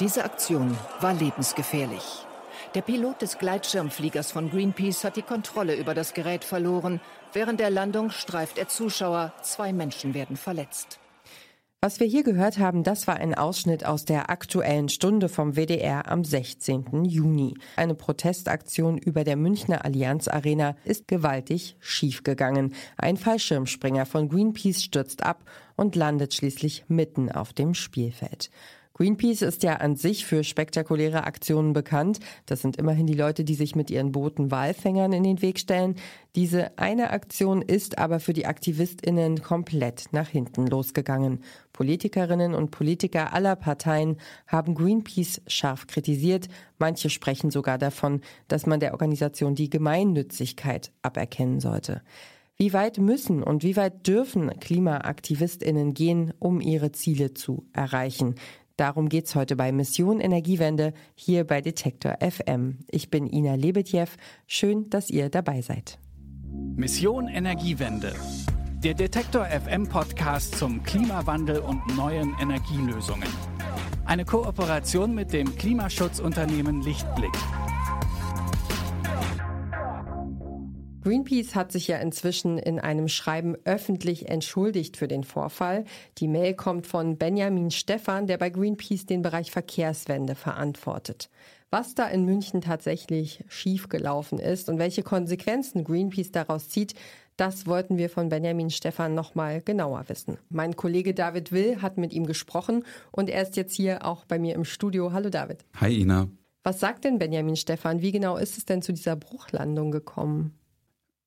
Diese Aktion war lebensgefährlich. Der Pilot des Gleitschirmfliegers von Greenpeace hat die Kontrolle über das Gerät verloren. Während der Landung streift er Zuschauer. Zwei Menschen werden verletzt. Was wir hier gehört haben, das war ein Ausschnitt aus der aktuellen Stunde vom WDR am 16. Juni. Eine Protestaktion über der Münchner Allianz Arena ist gewaltig schiefgegangen. Ein Fallschirmspringer von Greenpeace stürzt ab und landet schließlich mitten auf dem Spielfeld. Greenpeace ist ja an sich für spektakuläre Aktionen bekannt. Das sind immerhin die Leute, die sich mit ihren Booten Walfängern in den Weg stellen. Diese eine Aktion ist aber für die Aktivistinnen komplett nach hinten losgegangen. Politikerinnen und Politiker aller Parteien haben Greenpeace scharf kritisiert. Manche sprechen sogar davon, dass man der Organisation die Gemeinnützigkeit aberkennen sollte. Wie weit müssen und wie weit dürfen Klimaaktivistinnen gehen, um ihre Ziele zu erreichen? Darum geht's heute bei Mission Energiewende hier bei Detektor FM. Ich bin Ina Lebetjew. Schön, dass ihr dabei seid. Mission Energiewende. Der Detektor FM Podcast zum Klimawandel und neuen Energielösungen. Eine Kooperation mit dem Klimaschutzunternehmen Lichtblick. Greenpeace hat sich ja inzwischen in einem Schreiben öffentlich entschuldigt für den Vorfall. Die Mail kommt von Benjamin Stephan, der bei Greenpeace den Bereich Verkehrswende verantwortet. Was da in München tatsächlich schiefgelaufen ist und welche Konsequenzen Greenpeace daraus zieht, das wollten wir von Benjamin Stephan nochmal genauer wissen. Mein Kollege David Will hat mit ihm gesprochen und er ist jetzt hier auch bei mir im Studio. Hallo David. Hi Ina. Was sagt denn Benjamin Stephan? Wie genau ist es denn zu dieser Bruchlandung gekommen?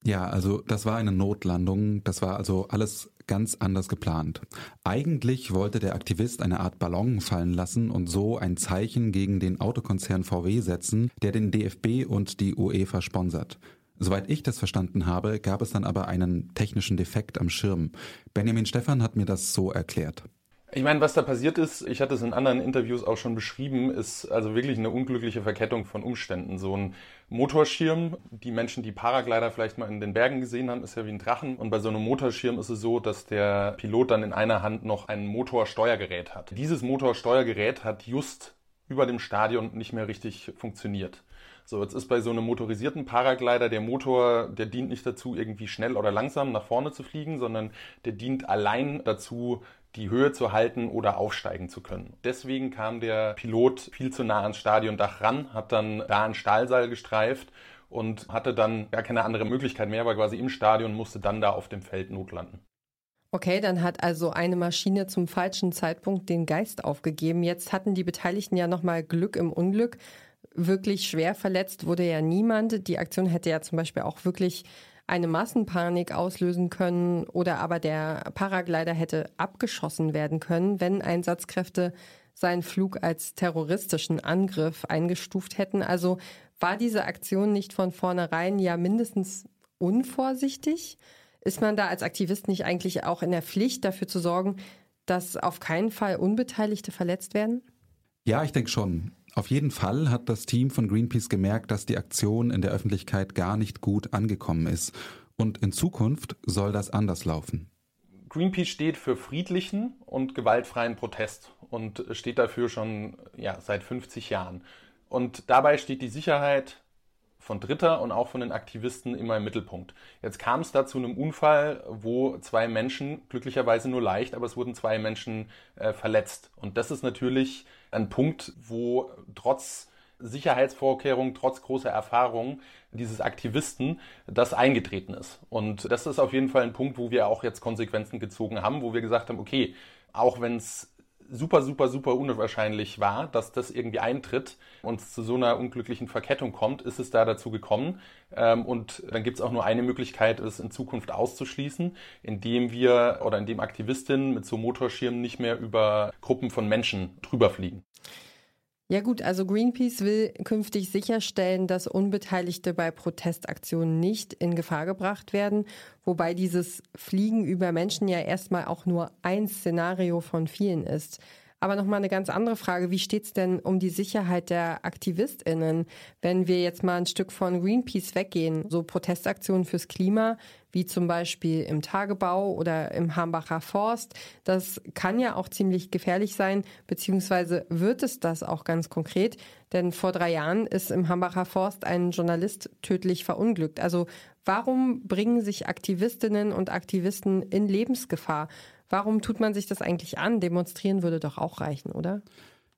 Ja, also das war eine Notlandung. Das war also alles ganz anders geplant. Eigentlich wollte der Aktivist eine Art Ballon fallen lassen und so ein Zeichen gegen den Autokonzern VW setzen, der den DFB und die UEFA sponsert. Soweit ich das verstanden habe, gab es dann aber einen technischen Defekt am Schirm. Benjamin Stephan hat mir das so erklärt. Ich meine, was da passiert ist, ich hatte es in anderen Interviews auch schon beschrieben, ist also wirklich eine unglückliche Verkettung von Umständen. So ein Motorschirm, die Menschen, die Paraglider vielleicht mal in den Bergen gesehen haben, ist ja wie ein Drachen. Und bei so einem Motorschirm ist es so, dass der Pilot dann in einer Hand noch ein Motorsteuergerät hat. Dieses Motorsteuergerät hat just über dem Stadion nicht mehr richtig funktioniert. So, jetzt ist bei so einem motorisierten Paraglider der Motor, der dient nicht dazu, irgendwie schnell oder langsam nach vorne zu fliegen, sondern der dient allein dazu, die Höhe zu halten oder aufsteigen zu können. Deswegen kam der Pilot viel zu nah ans Stadiondach ran, hat dann da ein Stahlseil gestreift und hatte dann gar keine andere Möglichkeit mehr, war quasi im Stadion, musste dann da auf dem Feld notlanden. Okay, dann hat also eine Maschine zum falschen Zeitpunkt den Geist aufgegeben. Jetzt hatten die Beteiligten ja nochmal Glück im Unglück. Wirklich schwer verletzt wurde ja niemand. Die Aktion hätte ja zum Beispiel auch wirklich eine Massenpanik auslösen können oder aber der Paraglider hätte abgeschossen werden können, wenn Einsatzkräfte seinen Flug als terroristischen Angriff eingestuft hätten. Also war diese Aktion nicht von vornherein ja mindestens unvorsichtig? Ist man da als Aktivist nicht eigentlich auch in der Pflicht, dafür zu sorgen, dass auf keinen Fall Unbeteiligte verletzt werden? Ja, ich denke schon. Auf jeden Fall hat das Team von Greenpeace gemerkt, dass die Aktion in der Öffentlichkeit gar nicht gut angekommen ist. Und in Zukunft soll das anders laufen. Greenpeace steht für friedlichen und gewaltfreien Protest und steht dafür schon ja, seit 50 Jahren. Und dabei steht die Sicherheit von Dritter und auch von den Aktivisten immer im Mittelpunkt. Jetzt kam es da zu einem Unfall, wo zwei Menschen, glücklicherweise nur leicht, aber es wurden zwei Menschen äh, verletzt. Und das ist natürlich ein Punkt, wo trotz Sicherheitsvorkehrungen, trotz großer Erfahrung dieses Aktivisten das eingetreten ist. Und das ist auf jeden Fall ein Punkt, wo wir auch jetzt Konsequenzen gezogen haben, wo wir gesagt haben, okay, auch wenn es super, super, super unwahrscheinlich war, dass das irgendwie eintritt und zu so einer unglücklichen Verkettung kommt, ist es da dazu gekommen. Ähm, und dann gibt es auch nur eine Möglichkeit, es in Zukunft auszuschließen, indem wir oder indem Aktivistinnen mit so Motorschirmen nicht mehr über Gruppen von Menschen drüber fliegen. Ja gut, also Greenpeace will künftig sicherstellen, dass Unbeteiligte bei Protestaktionen nicht in Gefahr gebracht werden, wobei dieses Fliegen über Menschen ja erstmal auch nur ein Szenario von vielen ist. Aber nochmal eine ganz andere Frage. Wie steht es denn um die Sicherheit der AktivistInnen, wenn wir jetzt mal ein Stück von Greenpeace weggehen? So Protestaktionen fürs Klima, wie zum Beispiel im Tagebau oder im Hambacher Forst. Das kann ja auch ziemlich gefährlich sein, beziehungsweise wird es das auch ganz konkret. Denn vor drei Jahren ist im Hambacher Forst ein Journalist tödlich verunglückt. Also warum bringen sich Aktivistinnen und Aktivisten in Lebensgefahr? Warum tut man sich das eigentlich an? Demonstrieren würde doch auch reichen, oder?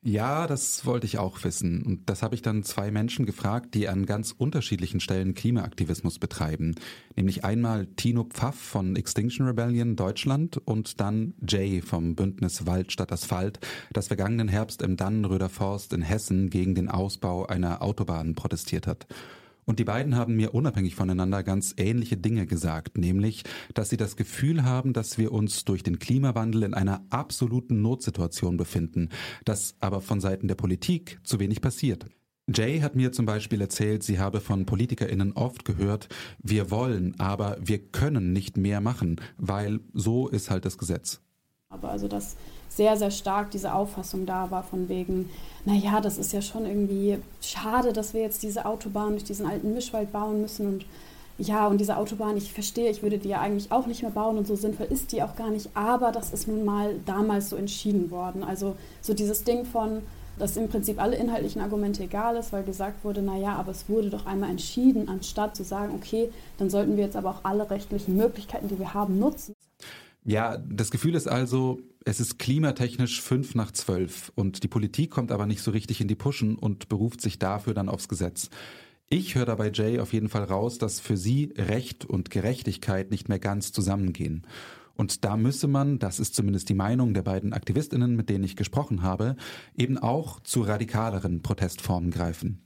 Ja, das wollte ich auch wissen. Und das habe ich dann zwei Menschen gefragt, die an ganz unterschiedlichen Stellen Klimaaktivismus betreiben. Nämlich einmal Tino Pfaff von Extinction Rebellion Deutschland und dann Jay vom Bündnis Wald statt Asphalt, das vergangenen Herbst im Dannenröder Forst in Hessen gegen den Ausbau einer Autobahn protestiert hat. Und die beiden haben mir unabhängig voneinander ganz ähnliche Dinge gesagt, nämlich, dass sie das Gefühl haben, dass wir uns durch den Klimawandel in einer absoluten Notsituation befinden, dass aber von Seiten der Politik zu wenig passiert. Jay hat mir zum Beispiel erzählt, sie habe von PolitikerInnen oft gehört, wir wollen, aber wir können nicht mehr machen, weil so ist halt das Gesetz. Aber also das sehr, sehr stark diese Auffassung da war von wegen, naja, das ist ja schon irgendwie schade, dass wir jetzt diese Autobahn durch diesen alten Mischwald bauen müssen und ja, und diese Autobahn, ich verstehe, ich würde die ja eigentlich auch nicht mehr bauen und so sinnvoll ist die auch gar nicht, aber das ist nun mal damals so entschieden worden. Also so dieses Ding von, dass im Prinzip alle inhaltlichen Argumente egal ist, weil gesagt wurde, naja, aber es wurde doch einmal entschieden, anstatt zu sagen, okay, dann sollten wir jetzt aber auch alle rechtlichen Möglichkeiten, die wir haben, nutzen. Ja, das Gefühl ist also, es ist klimatechnisch fünf nach zwölf und die Politik kommt aber nicht so richtig in die Puschen und beruft sich dafür dann aufs Gesetz. Ich höre dabei Jay auf jeden Fall raus, dass für sie Recht und Gerechtigkeit nicht mehr ganz zusammengehen. Und da müsse man, das ist zumindest die Meinung der beiden Aktivistinnen, mit denen ich gesprochen habe, eben auch zu radikaleren Protestformen greifen.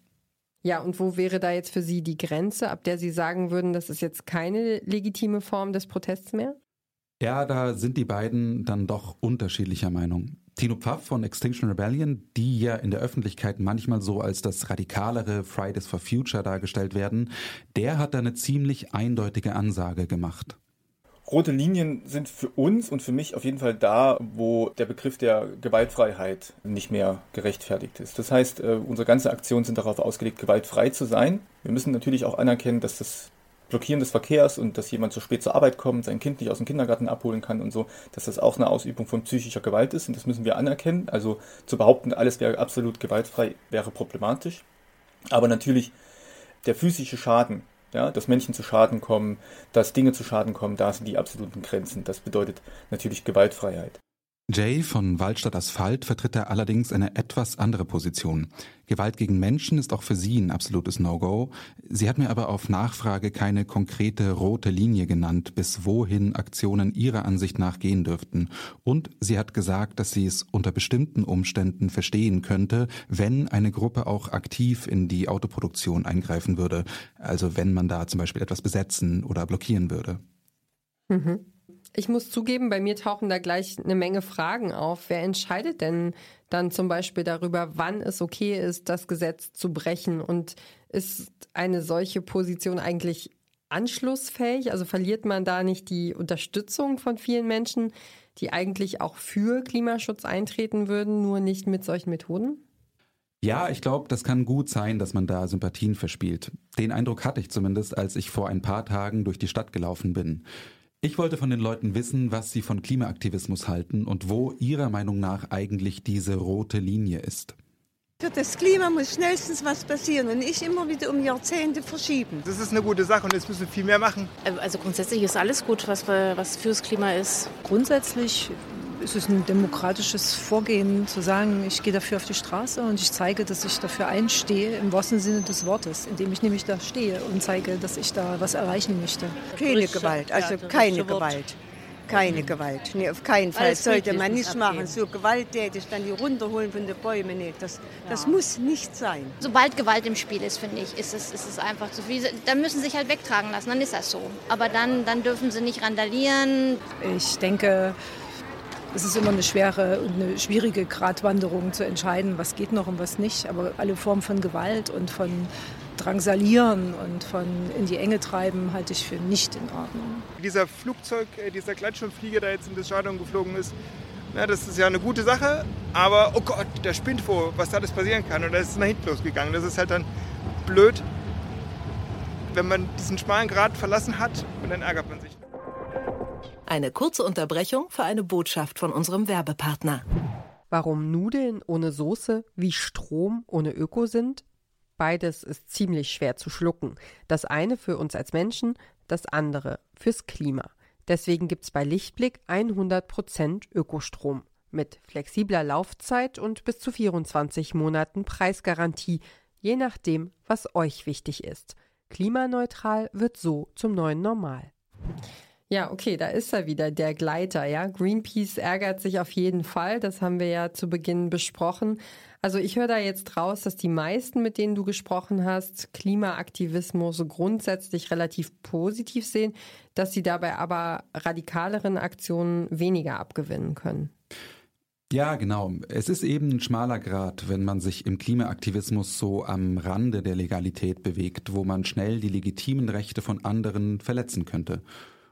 Ja, und wo wäre da jetzt für Sie die Grenze, ab der Sie sagen würden, das ist jetzt keine legitime Form des Protests mehr? Ja, da sind die beiden dann doch unterschiedlicher Meinung. Tino Pfaff von Extinction Rebellion, die ja in der Öffentlichkeit manchmal so als das radikalere Fridays for Future dargestellt werden, der hat da eine ziemlich eindeutige Ansage gemacht. Rote Linien sind für uns und für mich auf jeden Fall da, wo der Begriff der Gewaltfreiheit nicht mehr gerechtfertigt ist. Das heißt, äh, unsere ganze Aktionen sind darauf ausgelegt, gewaltfrei zu sein. Wir müssen natürlich auch anerkennen, dass das Blockieren des Verkehrs und dass jemand zu spät zur Arbeit kommt, sein Kind nicht aus dem Kindergarten abholen kann und so, dass das auch eine Ausübung von psychischer Gewalt ist und das müssen wir anerkennen. Also zu behaupten, alles wäre absolut gewaltfrei, wäre problematisch. Aber natürlich der physische Schaden, ja, dass Menschen zu Schaden kommen, dass Dinge zu Schaden kommen, da sind die absoluten Grenzen. Das bedeutet natürlich Gewaltfreiheit. Jay von Waldstadt Asphalt vertritt da allerdings eine etwas andere Position. Gewalt gegen Menschen ist auch für sie ein absolutes No-Go. Sie hat mir aber auf Nachfrage keine konkrete rote Linie genannt, bis wohin Aktionen ihrer Ansicht nach gehen dürften. Und sie hat gesagt, dass sie es unter bestimmten Umständen verstehen könnte, wenn eine Gruppe auch aktiv in die Autoproduktion eingreifen würde. Also wenn man da zum Beispiel etwas besetzen oder blockieren würde. Mhm. Ich muss zugeben, bei mir tauchen da gleich eine Menge Fragen auf. Wer entscheidet denn dann zum Beispiel darüber, wann es okay ist, das Gesetz zu brechen? Und ist eine solche Position eigentlich anschlussfähig? Also verliert man da nicht die Unterstützung von vielen Menschen, die eigentlich auch für Klimaschutz eintreten würden, nur nicht mit solchen Methoden? Ja, ich glaube, das kann gut sein, dass man da Sympathien verspielt. Den Eindruck hatte ich zumindest, als ich vor ein paar Tagen durch die Stadt gelaufen bin. Ich wollte von den Leuten wissen, was sie von Klimaaktivismus halten und wo ihrer Meinung nach eigentlich diese rote Linie ist. Für das Klima muss schnellstens was passieren und nicht immer wieder um Jahrzehnte verschieben. Das ist eine gute Sache und jetzt müssen wir viel mehr machen. Also grundsätzlich ist alles gut, was, was fürs Klima ist. Grundsätzlich ist es ein demokratisches Vorgehen zu sagen, ich gehe dafür auf die Straße und ich zeige, dass ich dafür einstehe, im wahrsten Sinne des Wortes, indem ich nämlich da stehe und zeige, dass ich da was erreichen möchte. Keine Gewalt, also keine Gewalt. Keine Gewalt. Nee, auf keinen Fall. Das sollte man nicht machen. So gewalttätig dann die runterholen von den Bäumen. Nee, das, das muss nicht sein. Sobald Gewalt im Spiel ist, finde ich, ist es, ist es einfach zu viel. Dann müssen sie sich halt wegtragen lassen, dann ist das so. Aber dann, dann dürfen sie nicht randalieren. Ich denke, es ist immer eine schwere und eine schwierige Gratwanderung zu entscheiden, was geht noch und was nicht. Aber alle Formen von Gewalt und von Drangsalieren und von in die Enge treiben halte ich für nicht in Ordnung. Dieser Flugzeug, äh, dieser Gleitschirmflieger, der jetzt in das Stadion geflogen ist, Na, das ist ja eine gute Sache, aber oh Gott, der spinnt vor, was da alles passieren kann. Und da ist es nach hinten losgegangen. Das ist halt dann blöd, wenn man diesen schmalen Grat verlassen hat und dann ärgert man sich. Eine kurze Unterbrechung für eine Botschaft von unserem Werbepartner. Warum Nudeln ohne Soße wie Strom ohne Öko sind? Beides ist ziemlich schwer zu schlucken. Das eine für uns als Menschen, das andere fürs Klima. Deswegen gibt es bei Lichtblick 100% Ökostrom mit flexibler Laufzeit und bis zu 24 Monaten Preisgarantie, je nachdem, was euch wichtig ist. Klimaneutral wird so zum neuen Normal. Ja, okay, da ist er wieder, der Gleiter, ja. Greenpeace ärgert sich auf jeden Fall, das haben wir ja zu Beginn besprochen. Also ich höre da jetzt raus, dass die meisten, mit denen du gesprochen hast, Klimaaktivismus grundsätzlich relativ positiv sehen, dass sie dabei aber radikaleren Aktionen weniger abgewinnen können. Ja, genau. Es ist eben ein schmaler Grad, wenn man sich im Klimaaktivismus so am Rande der Legalität bewegt, wo man schnell die legitimen Rechte von anderen verletzen könnte.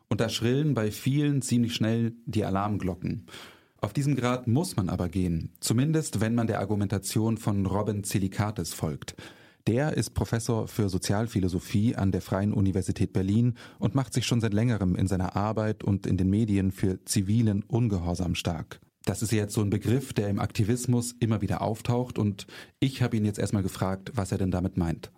Und da schrillen bei vielen ziemlich schnell die Alarmglocken. Auf diesem Grad muss man aber gehen, zumindest wenn man der Argumentation von Robin Zelikates folgt. Der ist Professor für Sozialphilosophie an der Freien Universität Berlin und macht sich schon seit längerem in seiner Arbeit und in den Medien für zivilen Ungehorsam stark. Das ist jetzt so ein Begriff, der im Aktivismus immer wieder auftaucht und ich habe ihn jetzt erstmal gefragt, was er denn damit meint.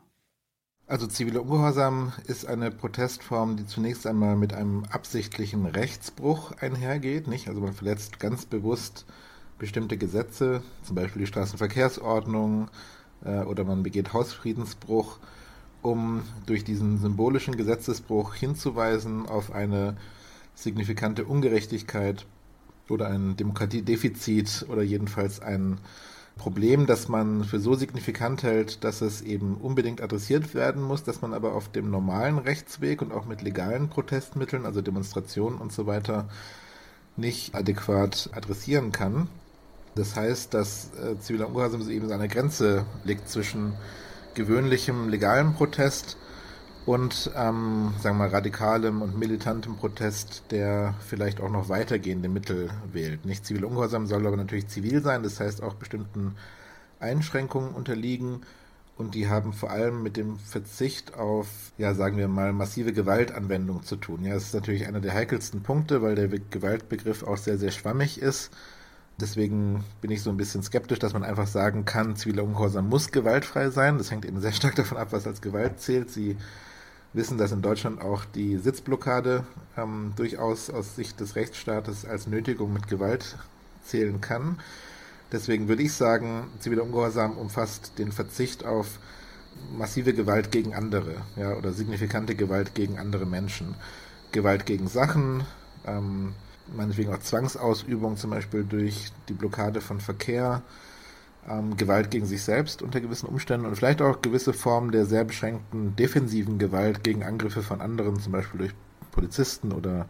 Also ziviler Ungehorsam ist eine Protestform, die zunächst einmal mit einem absichtlichen Rechtsbruch einhergeht. Nicht? Also man verletzt ganz bewusst bestimmte Gesetze, zum Beispiel die Straßenverkehrsordnung, äh, oder man begeht Hausfriedensbruch, um durch diesen symbolischen Gesetzesbruch hinzuweisen auf eine signifikante Ungerechtigkeit oder ein Demokratiedefizit oder jedenfalls ein Problem, das man für so signifikant hält, dass es eben unbedingt adressiert werden muss, dass man aber auf dem normalen Rechtsweg und auch mit legalen Protestmitteln, also Demonstrationen und so weiter, nicht adäquat adressieren kann. Das heißt, dass äh, ziviler Ungehorsam eben seine Grenze liegt zwischen gewöhnlichem legalem Protest und ähm, sagen wir mal, radikalem und militantem Protest, der vielleicht auch noch weitergehende Mittel wählt. Nicht zivil ungehorsam soll aber natürlich zivil sein, das heißt auch bestimmten Einschränkungen unterliegen und die haben vor allem mit dem Verzicht auf, ja, sagen wir mal, massive Gewaltanwendung zu tun. Ja, das ist natürlich einer der heikelsten Punkte, weil der Gewaltbegriff auch sehr, sehr schwammig ist. Deswegen bin ich so ein bisschen skeptisch, dass man einfach sagen kann, ziviler Ungehorsam muss gewaltfrei sein. Das hängt eben sehr stark davon ab, was als Gewalt zählt. Sie wissen, dass in Deutschland auch die Sitzblockade ähm, durchaus aus Sicht des Rechtsstaates als Nötigung mit Gewalt zählen kann. Deswegen würde ich sagen, ziviler Ungehorsam umfasst den Verzicht auf massive Gewalt gegen andere, ja, oder signifikante Gewalt gegen andere Menschen. Gewalt gegen Sachen, ähm, meinetwegen auch Zwangsausübung, zum Beispiel durch die Blockade von Verkehr, ähm, Gewalt gegen sich selbst unter gewissen Umständen und vielleicht auch gewisse Formen der sehr beschränkten defensiven Gewalt gegen Angriffe von anderen, zum Beispiel durch Polizisten oder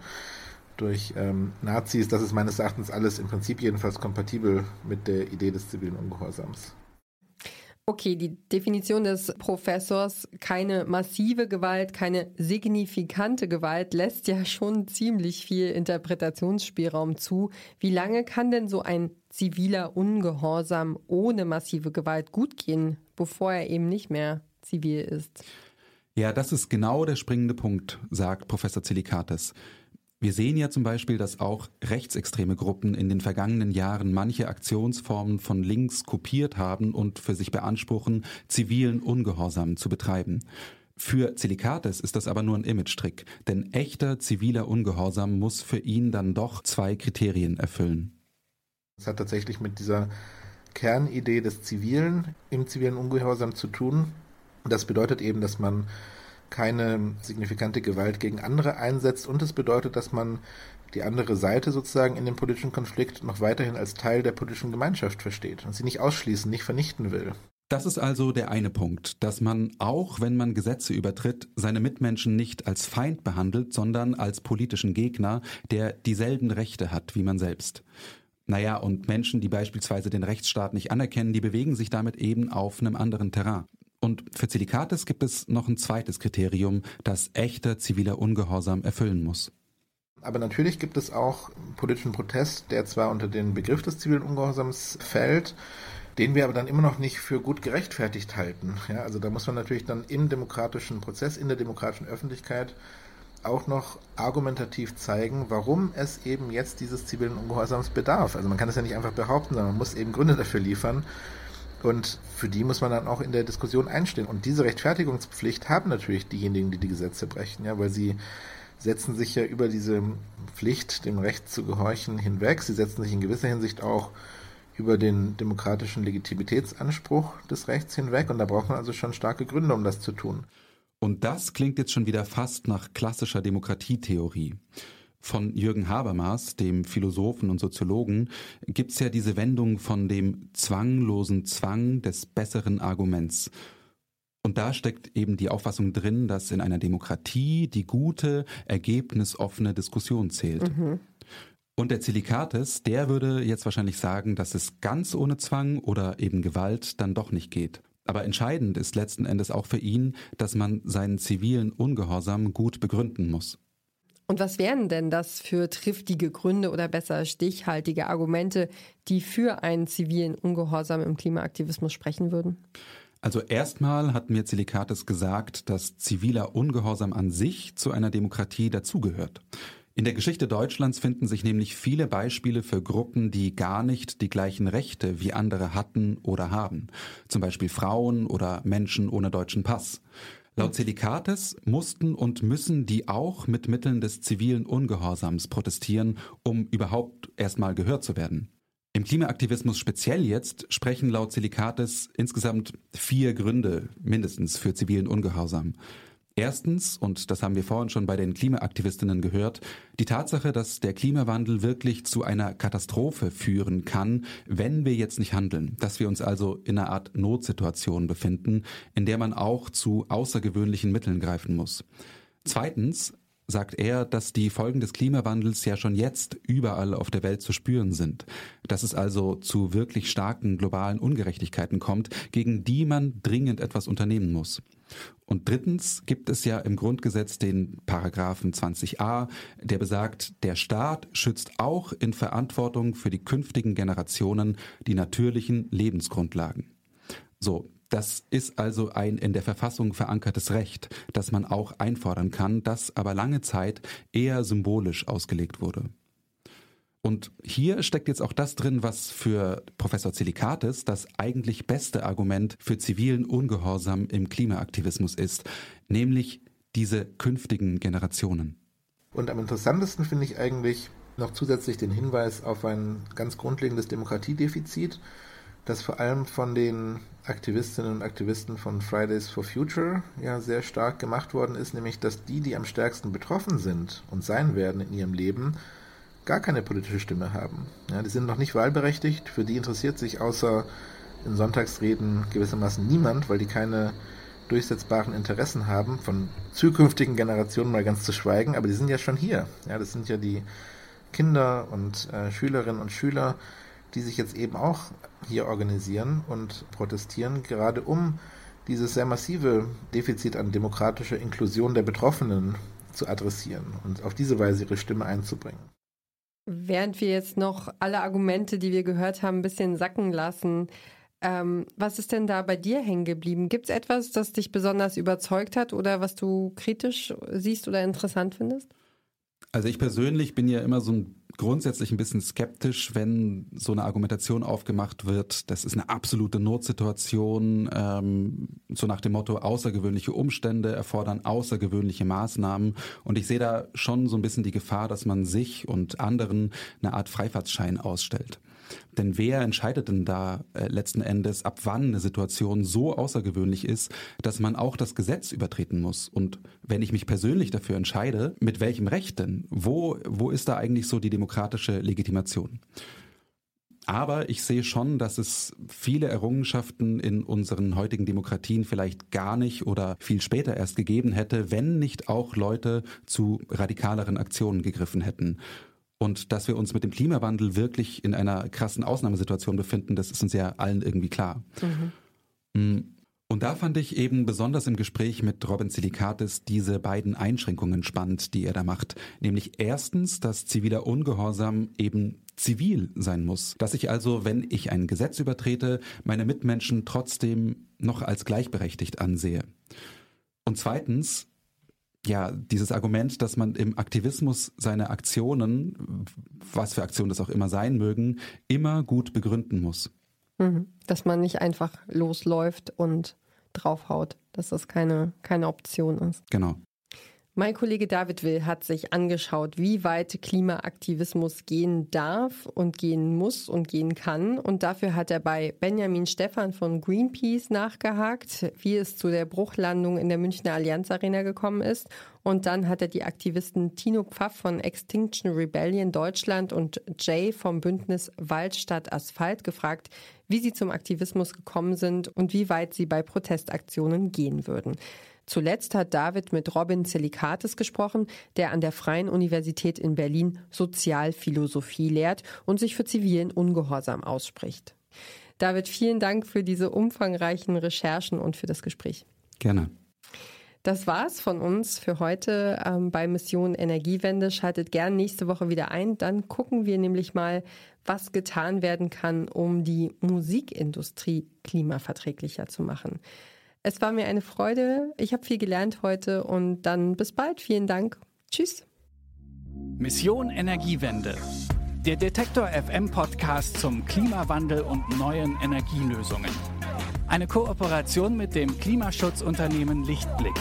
durch ähm, Nazis. Das ist meines Erachtens alles im Prinzip jedenfalls kompatibel mit der Idee des zivilen Ungehorsams. Okay, die Definition des Professors, keine massive Gewalt, keine signifikante Gewalt, lässt ja schon ziemlich viel Interpretationsspielraum zu. Wie lange kann denn so ein ziviler Ungehorsam ohne massive Gewalt gut gehen, bevor er eben nicht mehr zivil ist? Ja, das ist genau der springende Punkt, sagt Professor Zelikates. Wir sehen ja zum Beispiel, dass auch rechtsextreme Gruppen in den vergangenen Jahren manche Aktionsformen von links kopiert haben und für sich beanspruchen, zivilen Ungehorsam zu betreiben. Für Zelikates ist das aber nur ein Image-Trick, denn echter ziviler Ungehorsam muss für ihn dann doch zwei Kriterien erfüllen. Es hat tatsächlich mit dieser Kernidee des Zivilen im zivilen Ungehorsam zu tun. Das bedeutet eben, dass man keine signifikante Gewalt gegen andere einsetzt und es bedeutet, dass man die andere Seite sozusagen in dem politischen Konflikt noch weiterhin als Teil der politischen Gemeinschaft versteht und sie nicht ausschließen, nicht vernichten will. Das ist also der eine Punkt, dass man auch, wenn man Gesetze übertritt, seine Mitmenschen nicht als Feind behandelt, sondern als politischen Gegner, der dieselben Rechte hat wie man selbst. Naja, und Menschen, die beispielsweise den Rechtsstaat nicht anerkennen, die bewegen sich damit eben auf einem anderen Terrain. Und für Zelikates gibt es noch ein zweites Kriterium, das echter ziviler Ungehorsam erfüllen muss. Aber natürlich gibt es auch politischen Protest, der zwar unter den Begriff des zivilen Ungehorsams fällt, den wir aber dann immer noch nicht für gut gerechtfertigt halten. Ja, also da muss man natürlich dann im demokratischen Prozess, in der demokratischen Öffentlichkeit auch noch argumentativ zeigen, warum es eben jetzt dieses zivilen Ungehorsams bedarf. Also man kann es ja nicht einfach behaupten, sondern man muss eben Gründe dafür liefern. Und für die muss man dann auch in der Diskussion einstehen. Und diese Rechtfertigungspflicht haben natürlich diejenigen, die die Gesetze brechen, ja, weil sie setzen sich ja über diese Pflicht, dem Recht zu gehorchen, hinweg. Sie setzen sich in gewisser Hinsicht auch über den demokratischen Legitimitätsanspruch des Rechts hinweg. Und da braucht man also schon starke Gründe, um das zu tun. Und das klingt jetzt schon wieder fast nach klassischer Demokratietheorie. Von Jürgen Habermas, dem Philosophen und Soziologen, gibt's ja diese Wendung von dem zwanglosen Zwang des besseren Arguments. Und da steckt eben die Auffassung drin, dass in einer Demokratie die gute, ergebnisoffene Diskussion zählt. Mhm. Und der Zilikates, der würde jetzt wahrscheinlich sagen, dass es ganz ohne Zwang oder eben Gewalt dann doch nicht geht. Aber entscheidend ist letzten Endes auch für ihn, dass man seinen zivilen Ungehorsam gut begründen muss. Und was wären denn das für triftige Gründe oder besser stichhaltige Argumente, die für einen zivilen Ungehorsam im Klimaaktivismus sprechen würden? Also erstmal hat mir Zilikates gesagt, dass ziviler Ungehorsam an sich zu einer Demokratie dazugehört. In der Geschichte Deutschlands finden sich nämlich viele Beispiele für Gruppen, die gar nicht die gleichen Rechte wie andere hatten oder haben. Zum Beispiel Frauen oder Menschen ohne deutschen Pass. Laut Zelikates mussten und müssen die auch mit Mitteln des zivilen Ungehorsams protestieren, um überhaupt erstmal gehört zu werden. Im Klimaaktivismus speziell jetzt sprechen laut Zelikates insgesamt vier Gründe mindestens für zivilen Ungehorsam. Erstens, und das haben wir vorhin schon bei den Klimaaktivistinnen gehört, die Tatsache, dass der Klimawandel wirklich zu einer Katastrophe führen kann, wenn wir jetzt nicht handeln, dass wir uns also in einer Art Notsituation befinden, in der man auch zu außergewöhnlichen Mitteln greifen muss. Zweitens, sagt er, dass die Folgen des Klimawandels ja schon jetzt überall auf der Welt zu spüren sind, dass es also zu wirklich starken globalen Ungerechtigkeiten kommt, gegen die man dringend etwas unternehmen muss. Und drittens gibt es ja im Grundgesetz den Paragraphen 20a, der besagt, der Staat schützt auch in Verantwortung für die künftigen Generationen die natürlichen Lebensgrundlagen. So, das ist also ein in der Verfassung verankertes Recht, das man auch einfordern kann, das aber lange Zeit eher symbolisch ausgelegt wurde. Und hier steckt jetzt auch das drin, was für Professor Zelikates das eigentlich beste Argument für zivilen Ungehorsam im Klimaaktivismus ist, nämlich diese künftigen Generationen. Und am interessantesten finde ich eigentlich noch zusätzlich den Hinweis auf ein ganz grundlegendes Demokratiedefizit, das vor allem von den Aktivistinnen und Aktivisten von Fridays for Future ja sehr stark gemacht worden ist, nämlich dass die, die am stärksten betroffen sind und sein werden in ihrem Leben, gar keine politische Stimme haben. Ja, die sind noch nicht wahlberechtigt, für die interessiert sich außer in Sonntagsreden gewissermaßen niemand, weil die keine durchsetzbaren Interessen haben, von zukünftigen Generationen mal ganz zu schweigen, aber die sind ja schon hier. Ja, das sind ja die Kinder und äh, Schülerinnen und Schüler, die sich jetzt eben auch hier organisieren und protestieren, gerade um dieses sehr massive Defizit an demokratischer Inklusion der Betroffenen zu adressieren und auf diese Weise ihre Stimme einzubringen. Während wir jetzt noch alle Argumente, die wir gehört haben, ein bisschen sacken lassen, ähm, was ist denn da bei dir hängen geblieben? Gibt es etwas, das dich besonders überzeugt hat oder was du kritisch siehst oder interessant findest? Also ich persönlich bin ja immer so ein grundsätzlich ein bisschen skeptisch, wenn so eine Argumentation aufgemacht wird, das ist eine absolute Notsituation, ähm, so nach dem Motto, außergewöhnliche Umstände erfordern außergewöhnliche Maßnahmen. Und ich sehe da schon so ein bisschen die Gefahr, dass man sich und anderen eine Art Freifahrtschein ausstellt. Denn wer entscheidet denn da äh, letzten Endes, ab wann eine Situation so außergewöhnlich ist, dass man auch das Gesetz übertreten muss? Und wenn ich mich persönlich dafür entscheide, mit welchem Recht denn? Wo, wo ist da eigentlich so die demokratische Legitimation? Aber ich sehe schon, dass es viele Errungenschaften in unseren heutigen Demokratien vielleicht gar nicht oder viel später erst gegeben hätte, wenn nicht auch Leute zu radikaleren Aktionen gegriffen hätten. Und dass wir uns mit dem Klimawandel wirklich in einer krassen Ausnahmesituation befinden, das ist uns ja allen irgendwie klar. Mhm. Und da fand ich eben besonders im Gespräch mit Robin Silikatis diese beiden Einschränkungen spannend, die er da macht. Nämlich erstens, dass ziviler Ungehorsam eben zivil sein muss. Dass ich also, wenn ich ein Gesetz übertrete, meine Mitmenschen trotzdem noch als gleichberechtigt ansehe. Und zweitens, ja, dieses Argument, dass man im Aktivismus seine Aktionen, was für Aktionen das auch immer sein mögen, immer gut begründen muss. Mhm. Dass man nicht einfach losläuft und draufhaut, dass das keine, keine Option ist. Genau. Mein Kollege David Will hat sich angeschaut, wie weit Klimaaktivismus gehen darf und gehen muss und gehen kann. Und dafür hat er bei Benjamin Stephan von Greenpeace nachgehakt, wie es zu der Bruchlandung in der Münchner Allianz Arena gekommen ist. Und dann hat er die Aktivisten Tino Pfaff von Extinction Rebellion Deutschland und Jay vom Bündnis Waldstadt Asphalt gefragt, wie sie zum Aktivismus gekommen sind und wie weit sie bei Protestaktionen gehen würden. Zuletzt hat David mit Robin Zelikatis gesprochen, der an der Freien Universität in Berlin Sozialphilosophie lehrt und sich für zivilen Ungehorsam ausspricht. David, vielen Dank für diese umfangreichen Recherchen und für das Gespräch. Gerne. Das war's von uns für heute ähm, bei Mission Energiewende. Schaltet gern nächste Woche wieder ein. Dann gucken wir nämlich mal, was getan werden kann, um die Musikindustrie klimaverträglicher zu machen. Es war mir eine Freude. Ich habe viel gelernt heute und dann bis bald. Vielen Dank. Tschüss. Mission Energiewende. Der Detektor FM Podcast zum Klimawandel und neuen Energielösungen. Eine Kooperation mit dem Klimaschutzunternehmen Lichtblick.